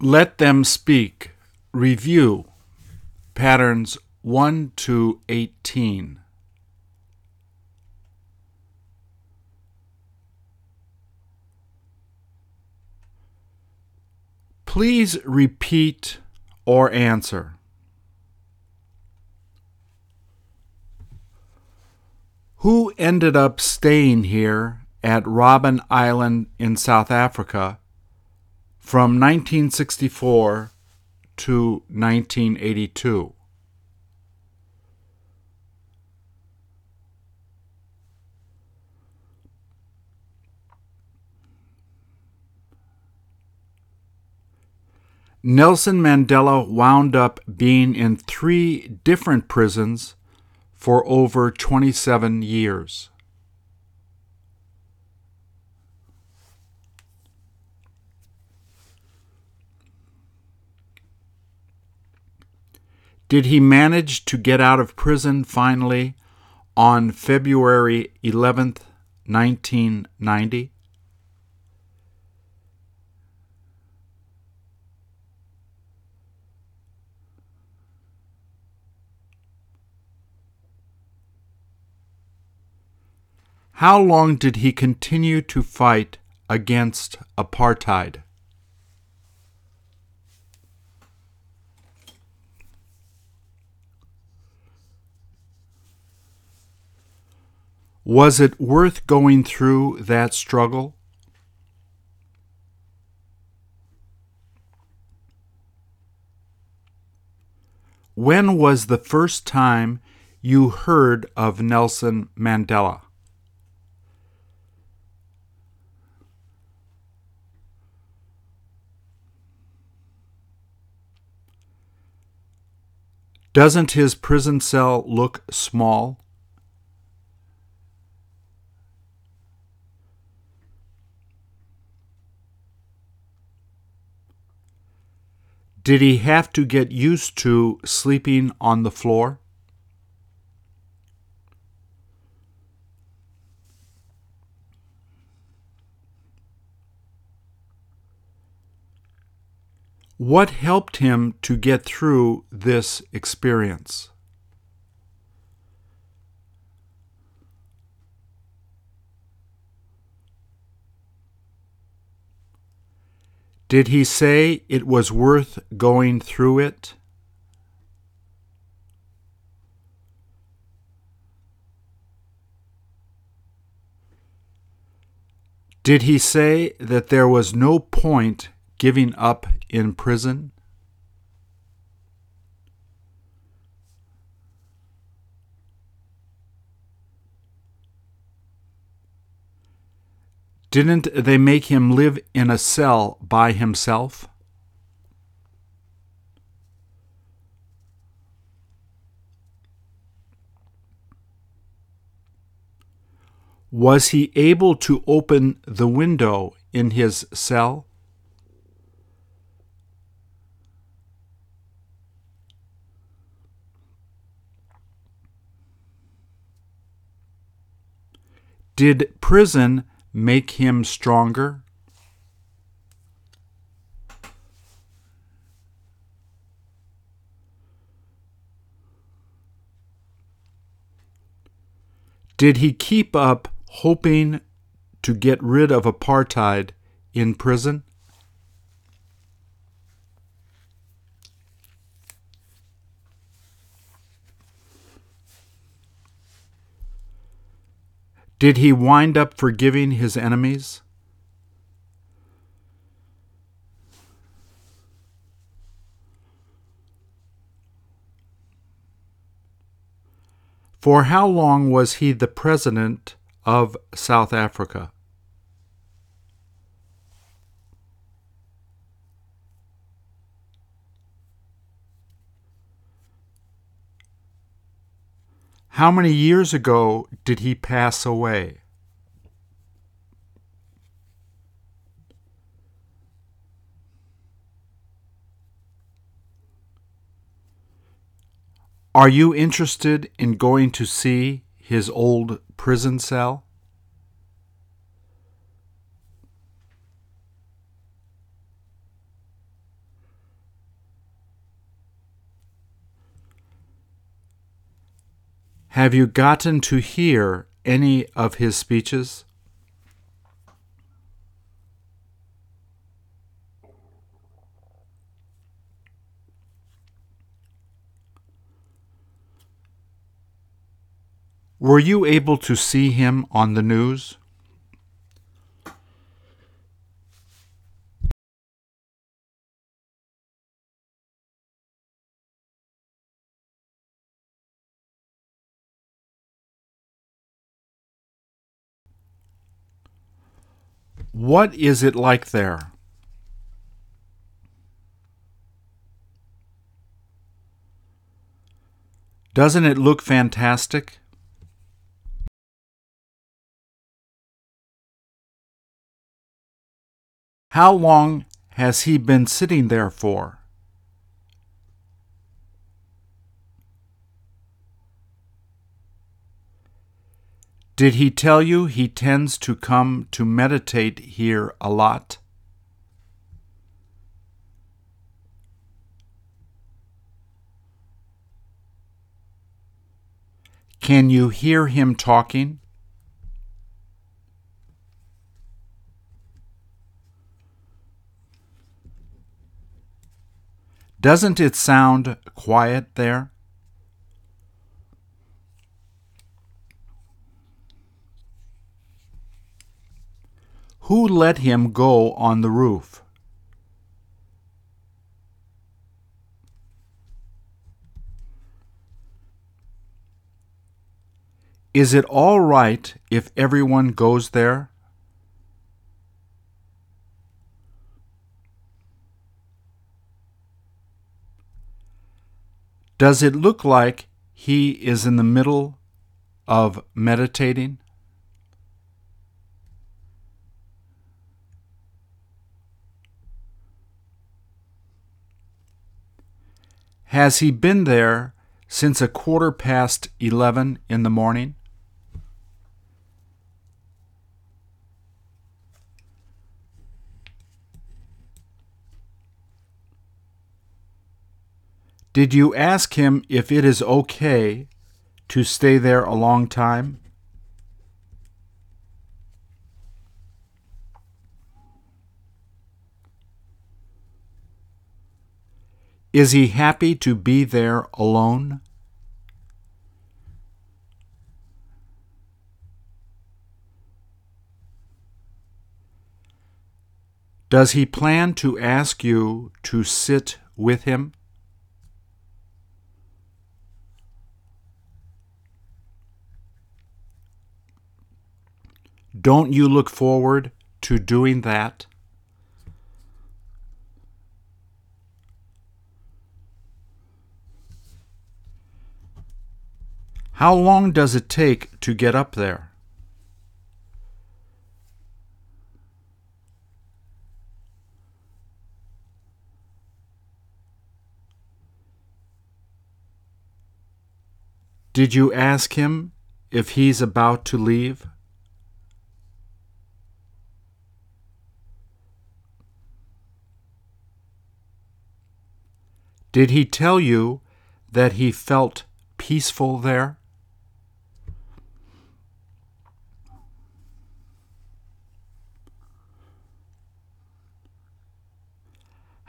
Let them speak. Review. Patterns 1 to 18. Please repeat or answer. Who ended up staying here at Robben Island in South Africa from 1964 to 1982? Nelson Mandela wound up being in three different prisons for over 27 years. Did he manage to get out of prison finally on February 11th, 1990? How long did he continue to fight against apartheid? Was it worth going through that struggle? When was the first time you heard of Nelson Mandela? Doesn't his prison cell look small? Did he have to get used to sleeping on the floor? What helped him to get through this experience? Did he say it was worth going through it? Did he say that there was no point giving up in prison? Didn't they make him live in a cell by himself? Was he able to open the window in his cell? Did prison make him stronger? Did he keep up hoping to get rid of apartheid in prison? Did he wind up forgiving his enemies? For how long was he the president of South Africa? How many years ago did he pass away? Are you interested in going to see his old prison cell? Have you gotten to hear any of his speeches? Were you able to see him on the news? What is it like there? Doesn't it look fantastic? How long has he been sitting there for? Did he tell you he tends to come to meditate here a lot? Can you hear him talking? Doesn't it sound quiet there? Who let him go on the roof? Is it all right if everyone goes there? Does it look like he is in the middle of meditating? Has he been there since a quarter past eleven in the morning? Did you ask him if it is okay to stay there a long time? Is he happy to be there alone? Does he plan to ask you to sit with him? Don't you look forward to doing that? How long does it take to get up there? Did you ask him if he's about to leave? Did he tell you that he felt peaceful there?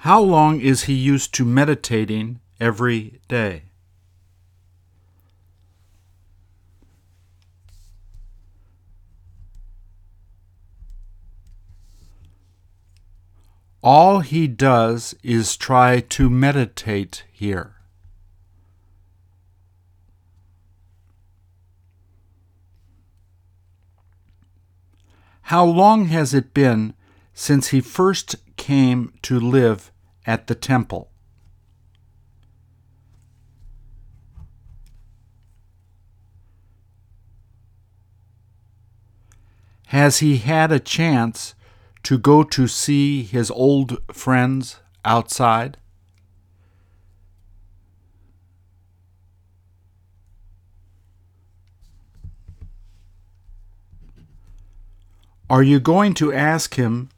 How long is he used to meditating every day? All he does is try to meditate here. How long has it been since he first came to live at the temple? Has he had a chance to go to see his old friends outside? Are you going to ask him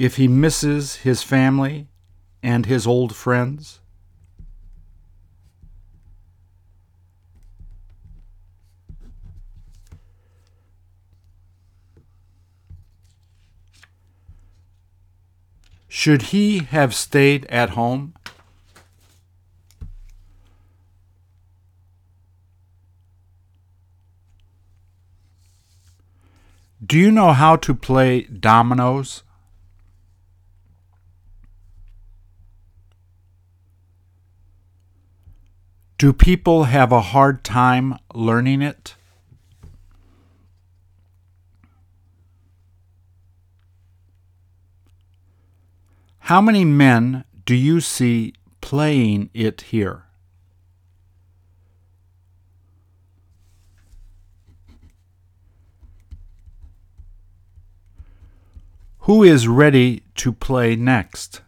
if he misses his family and his old friends? Should he have stayed at home? Do you know how to play dominoes? Do people have a hard time learning it? How many men do you see playing it here? Who is ready to play next?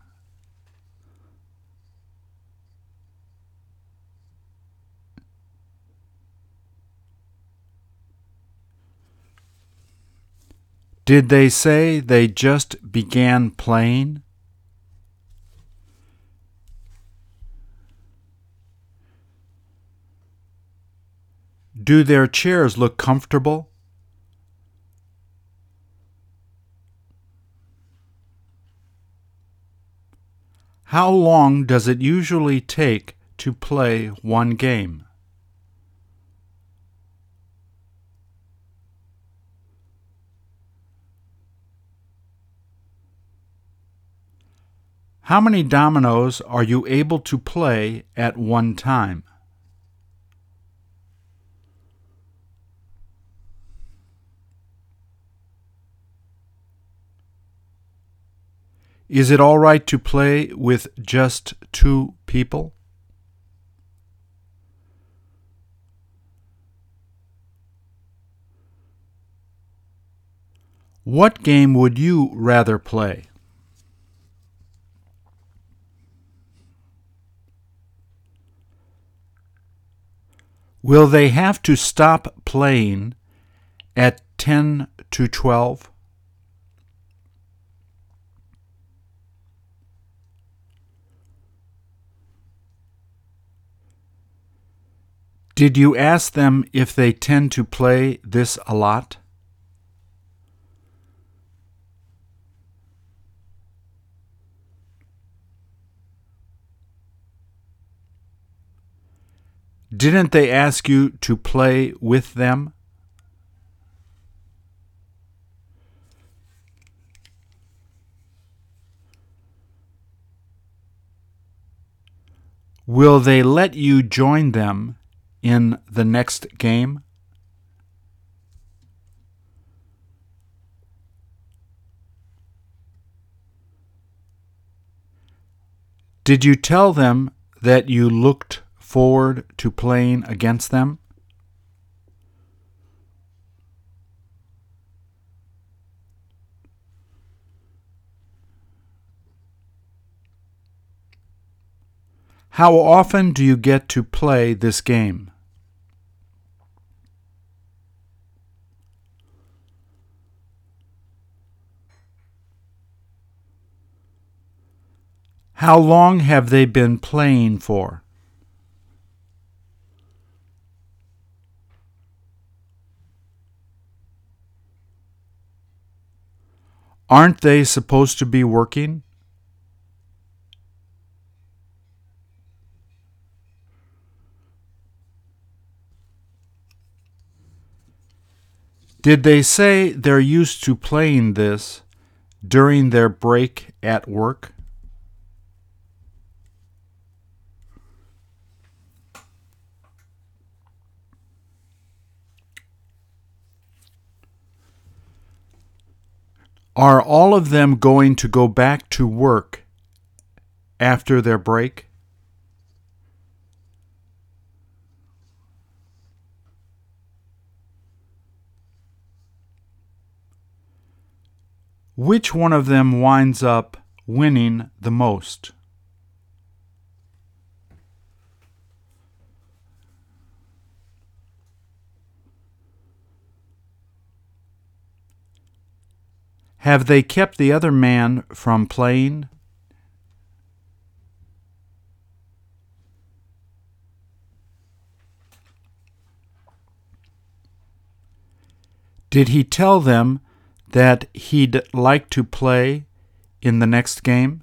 Did they say they just began playing? Do their chairs look comfortable? How long does it usually take to play one game? How many dominoes are you able to play at one time? Is it all right to play with just two people? What game would you rather play? Will they have to stop playing at 10 to 12? Did you ask them if they tend to play this a lot? Didn't they ask you to play with them? Will they let you join them in the next game? Did you tell them that you looked forward to playing against them? How often do you get to play this game? How long have they been playing for? Aren't they supposed to be working? Did they say they're used to playing this during their break at work? Are all of them going to go back to work after their break? Which one of them winds up winning the most? Have they kept the other man from playing? Did he tell them that he'd like to play in the next game?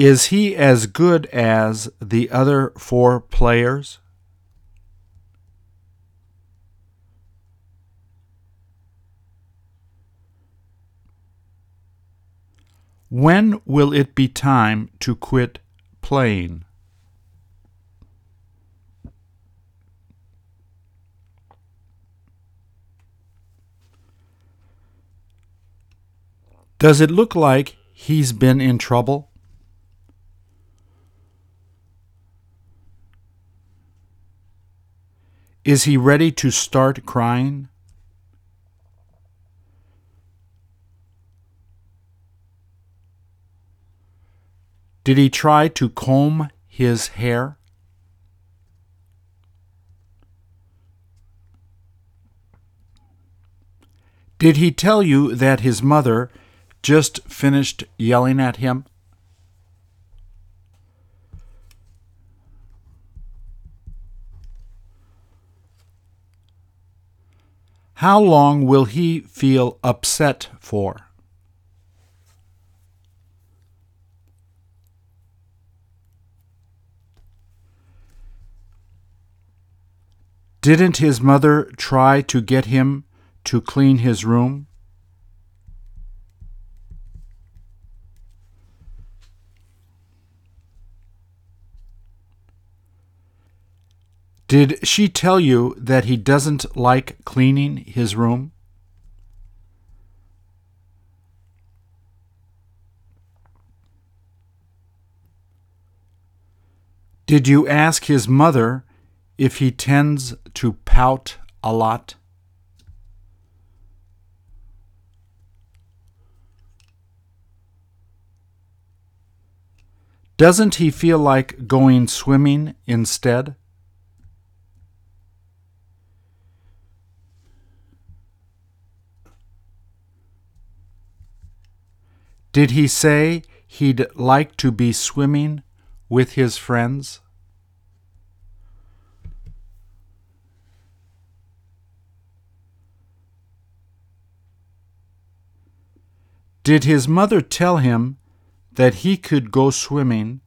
Is he as good as the other four players? When will it be time to quit playing? Does it look like he's been in trouble? Is he ready to start crying? Did he try to comb his hair? Did he tell you that his mother just finished yelling at him? How long will he feel upset for? Didn't his mother try to get him to clean his room? Did she tell you that he doesn't like cleaning his room? Did you ask his mother if he tends to pout a lot? Doesn't he feel like going swimming instead? Did he say he'd like to be swimming with his friends? Did his mother tell him that he could go swimming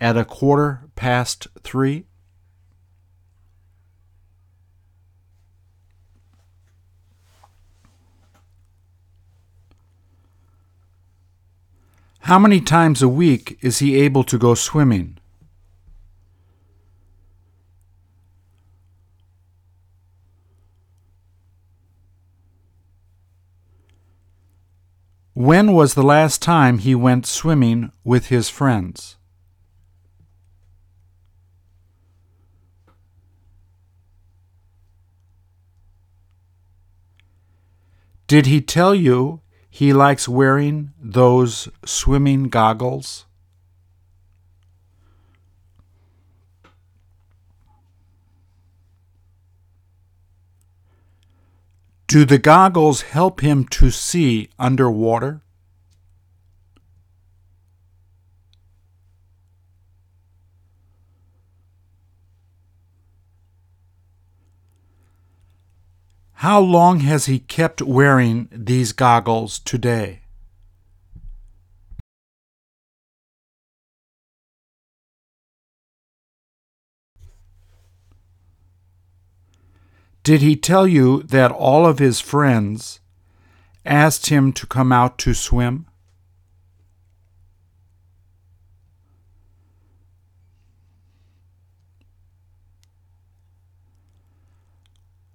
at a quarter past three? How many times a week is he able to go swimming? When was the last time he went swimming with his friends? Did he tell you he likes wearing those swimming goggles? Do the goggles help him to see underwater? How long has he kept wearing these goggles today? Did he tell you that all of his friends asked him to come out to swim?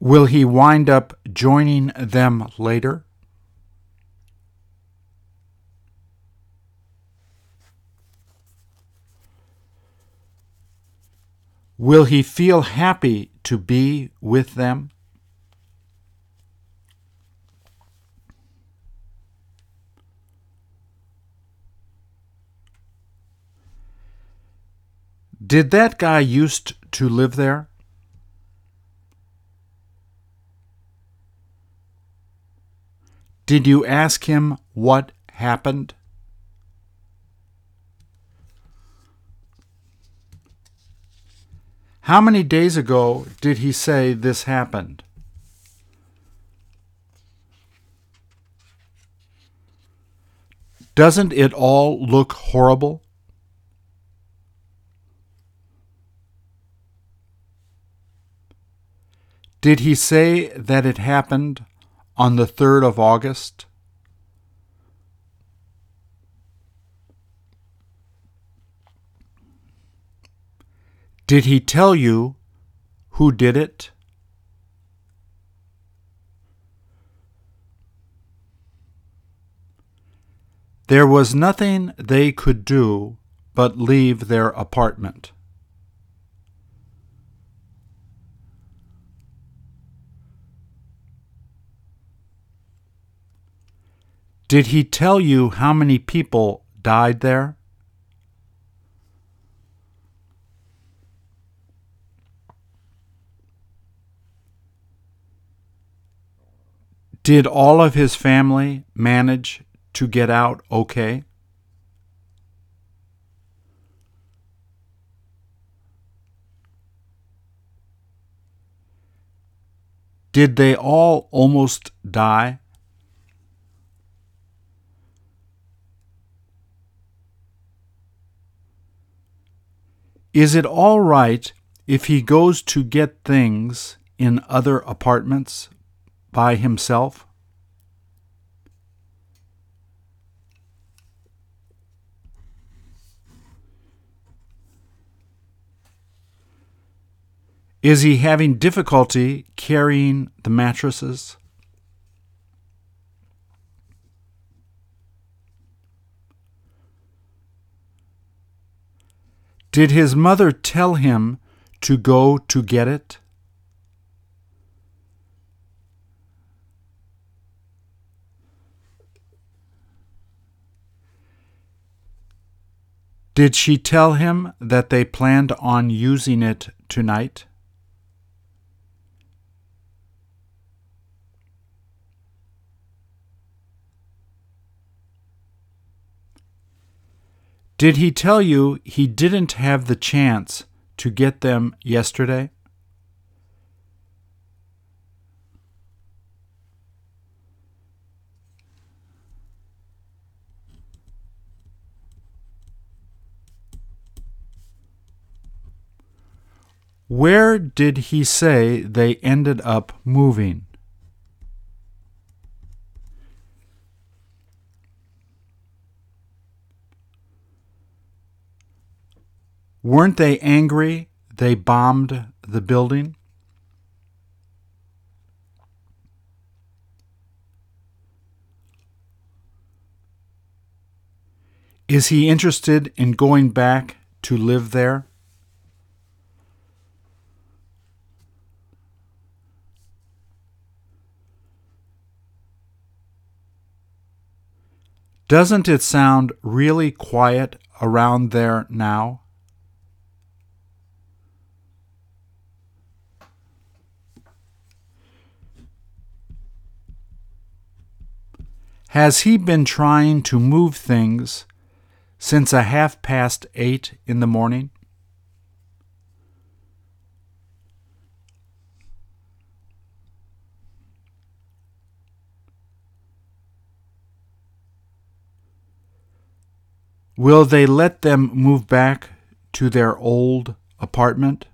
Will he wind up joining them later? Will he feel happy to be with them? Did that guy used to live there? Did you ask him what happened? How many days ago did he say this happened? Doesn't it all look horrible? Did he say that it happened on the 3rd of August? Did he tell you who did it? There was nothing they could do but leave their apartment. Did he tell you how many people died there? Did all of his family manage to get out okay? Did they all almost die? Is it all right if he goes to get things in other apartments by himself? Is he having difficulty carrying the mattresses? Did his mother tell him to go to get it? Did she tell him that they planned on using it tonight? Did he tell you he didn't have the chance to get them yesterday? Where did he say they ended up moving? Weren't they angry they bombed the building? Is he interested in going back to live there? Doesn't it sound really quiet around there now? Has he been trying to move things since a half past eight in the morning? Will they let them move back to their old apartment?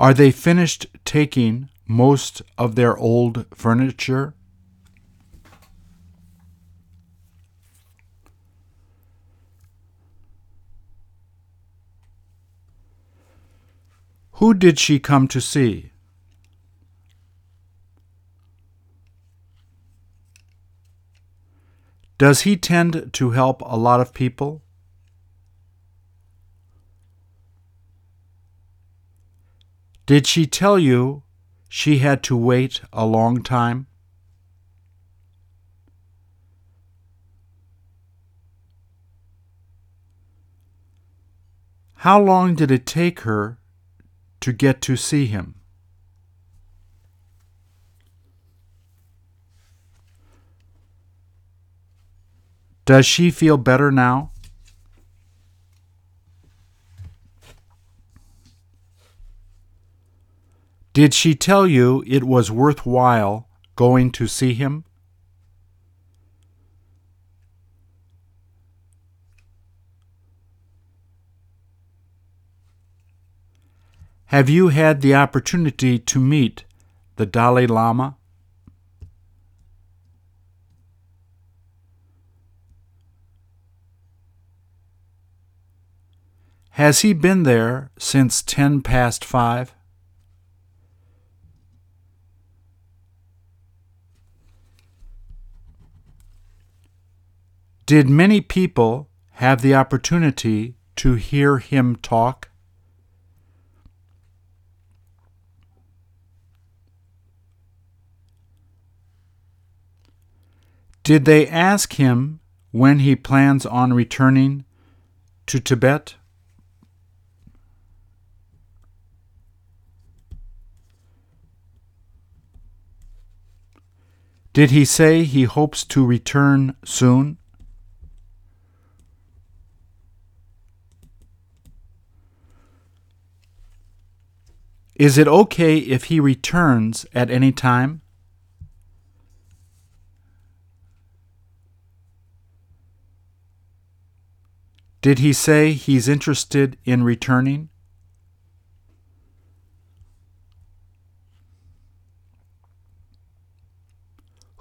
Are they finished taking most of their old furniture? Who did she come to see? Does he tend to help a lot of people? Did she tell you she had to wait a long time? How long did it take her to get to see him? Does she feel better now? Did she tell you it was worthwhile going to see him? Have you had the opportunity to meet the Dalai Lama? Has he been there since ten past five? Did many people have the opportunity to hear him talk? Did they ask him when he plans on returning to Tibet? Did he say he hopes to return soon? Is it okay if he returns at any time? Did he say he's interested in returning?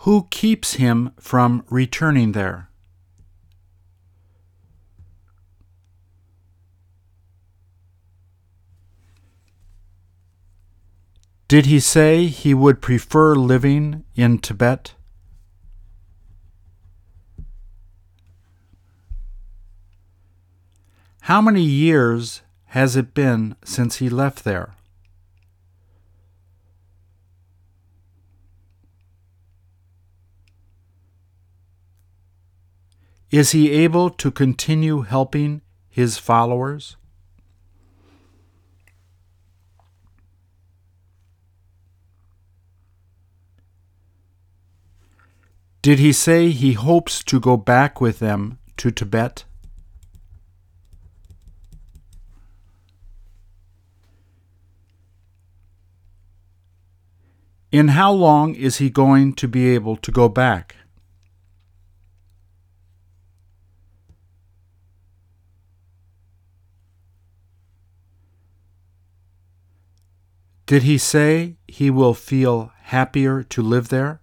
Who keeps him from returning there? Did he say he would prefer living in Tibet? How many years has it been since he left there? Is he able to continue helping his followers? Did he say he hopes to go back with them to Tibet? In how long is he going to be able to go back? Did he say he will feel happier to live there?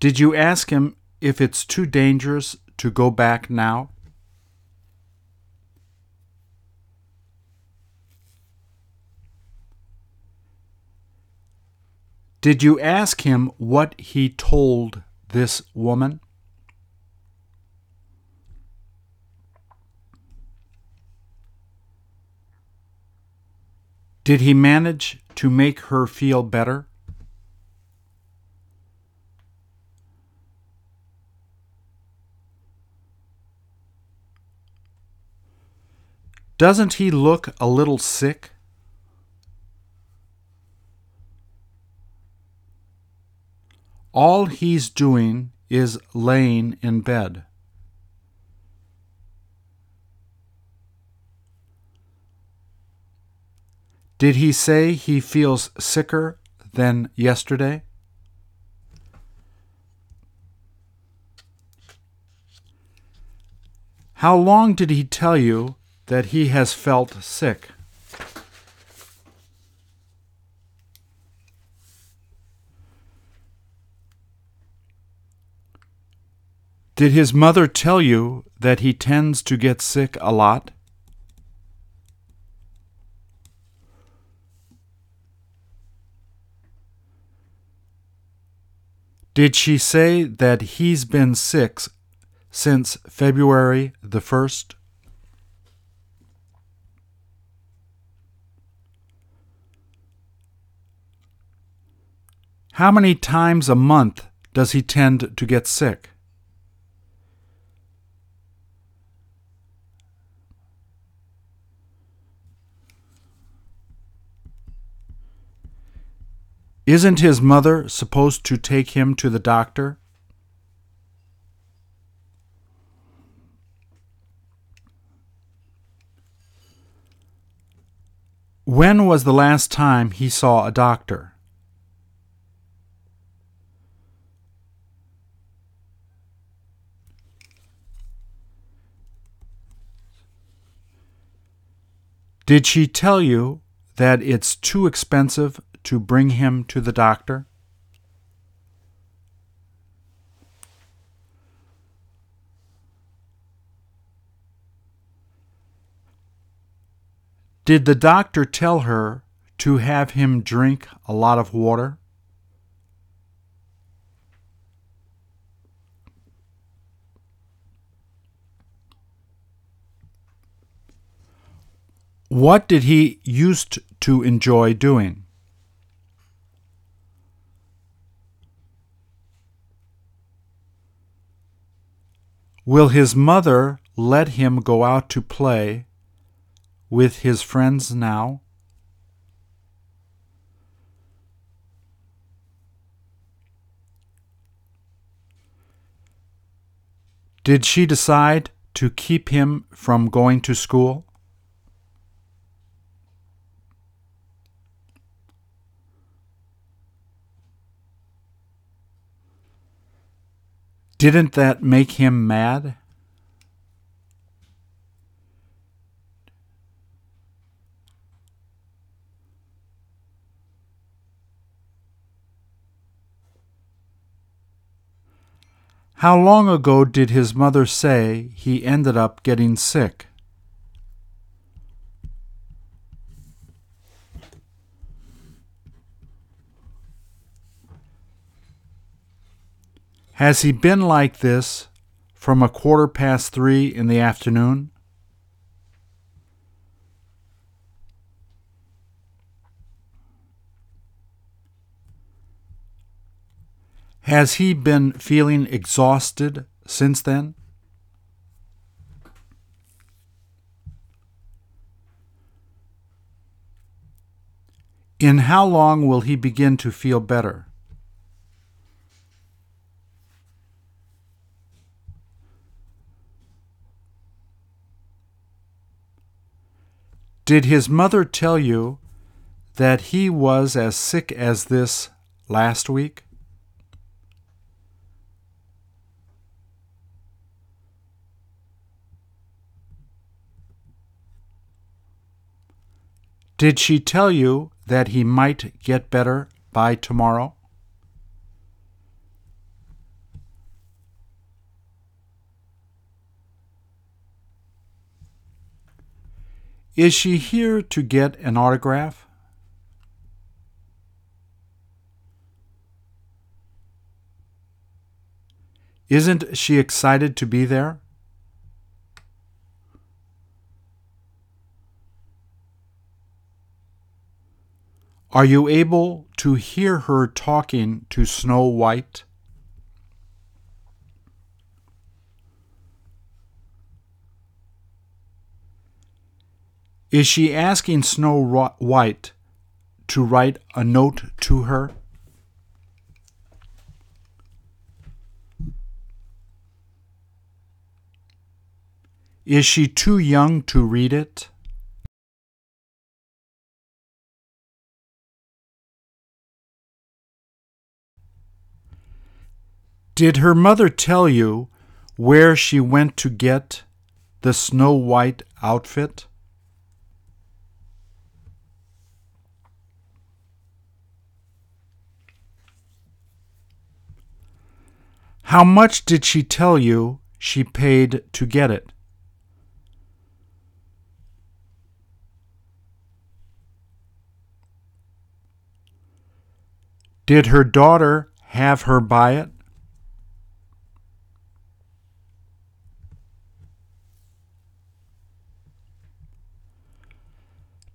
Did you ask him if it's too dangerous to go back now? Did you ask him what he told this woman? Did he manage to make her feel better? Doesn't he look a little sick? All he's doing is laying in bed. Did he say he feels sicker than yesterday? How long did he tell you that he has felt sick? Did his mother tell you that he tends to get sick a lot? Did she say that he's been sick since February the 1st? How many times a month does he tend to get sick? Isn't his mother supposed to take him to the doctor? When was the last time he saw a doctor? Did she tell you that it's too expensive to bring him to the doctor? Did the doctor tell her to have him drink a lot of water? What did he used to enjoy doing? Will his mother let him go out to play with his friends now? Did she decide to keep him from going to school? Didn't that make him mad? How long ago did his mother say he ended up getting sick? Has he been like this from a quarter past three in the afternoon? Has he been feeling exhausted since then? In how long will he begin to feel better? Did his mother tell you that he was as sick as this last week? Did she tell you that he might get better by tomorrow? Is she here to get an autograph? Isn't she excited to be there? Are you able to hear her talking to Snow White? Is she asking Snow White to write a note to her? Is she too young to read it? Did her mother tell you where she went to get the Snow White outfit? How much did she tell you she paid to get it? Did her daughter have her buy it?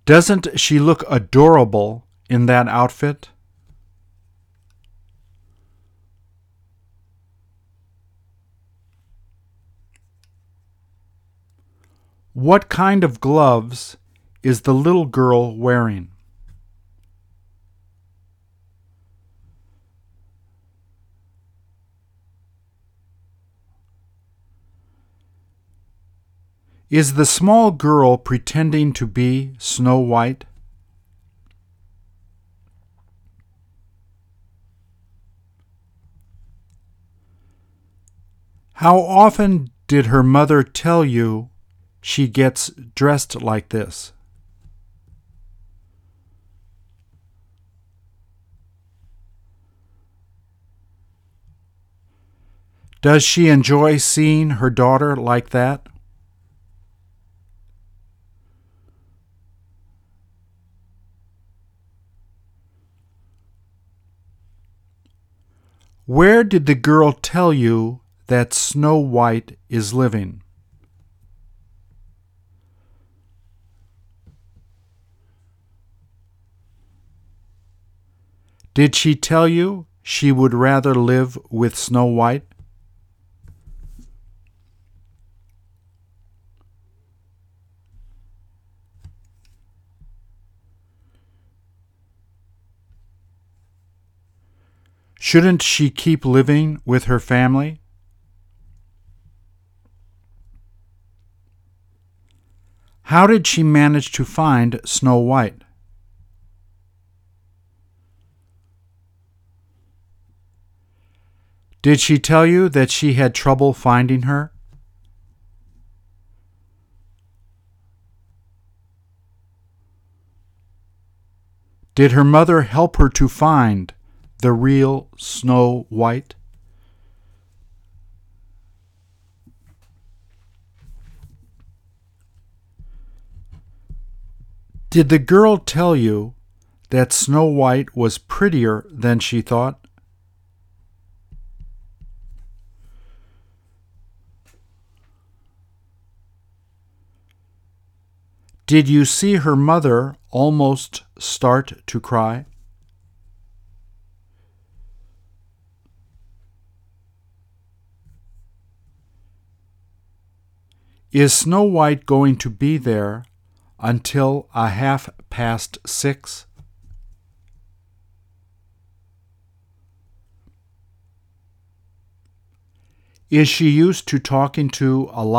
Doesn't she look adorable in that outfit? What kind of gloves is the little girl wearing? Is the small girl pretending to be Snow White? How often did her mother tell you she gets dressed like this? Does she enjoy seeing her daughter like that? Where did the girl tell you that Snow White is living? Did she tell you she would rather live with Snow White? Shouldn't she keep living with her family? How did she manage to find Snow White? Did she tell you that she had trouble finding her? Did her mother help her to find the real Snow White? Did the girl tell you that Snow White was prettier than she thought? Did you see her mother almost start to cry? Is Snow White going to be there until a half past six? Is she used to talking to a lot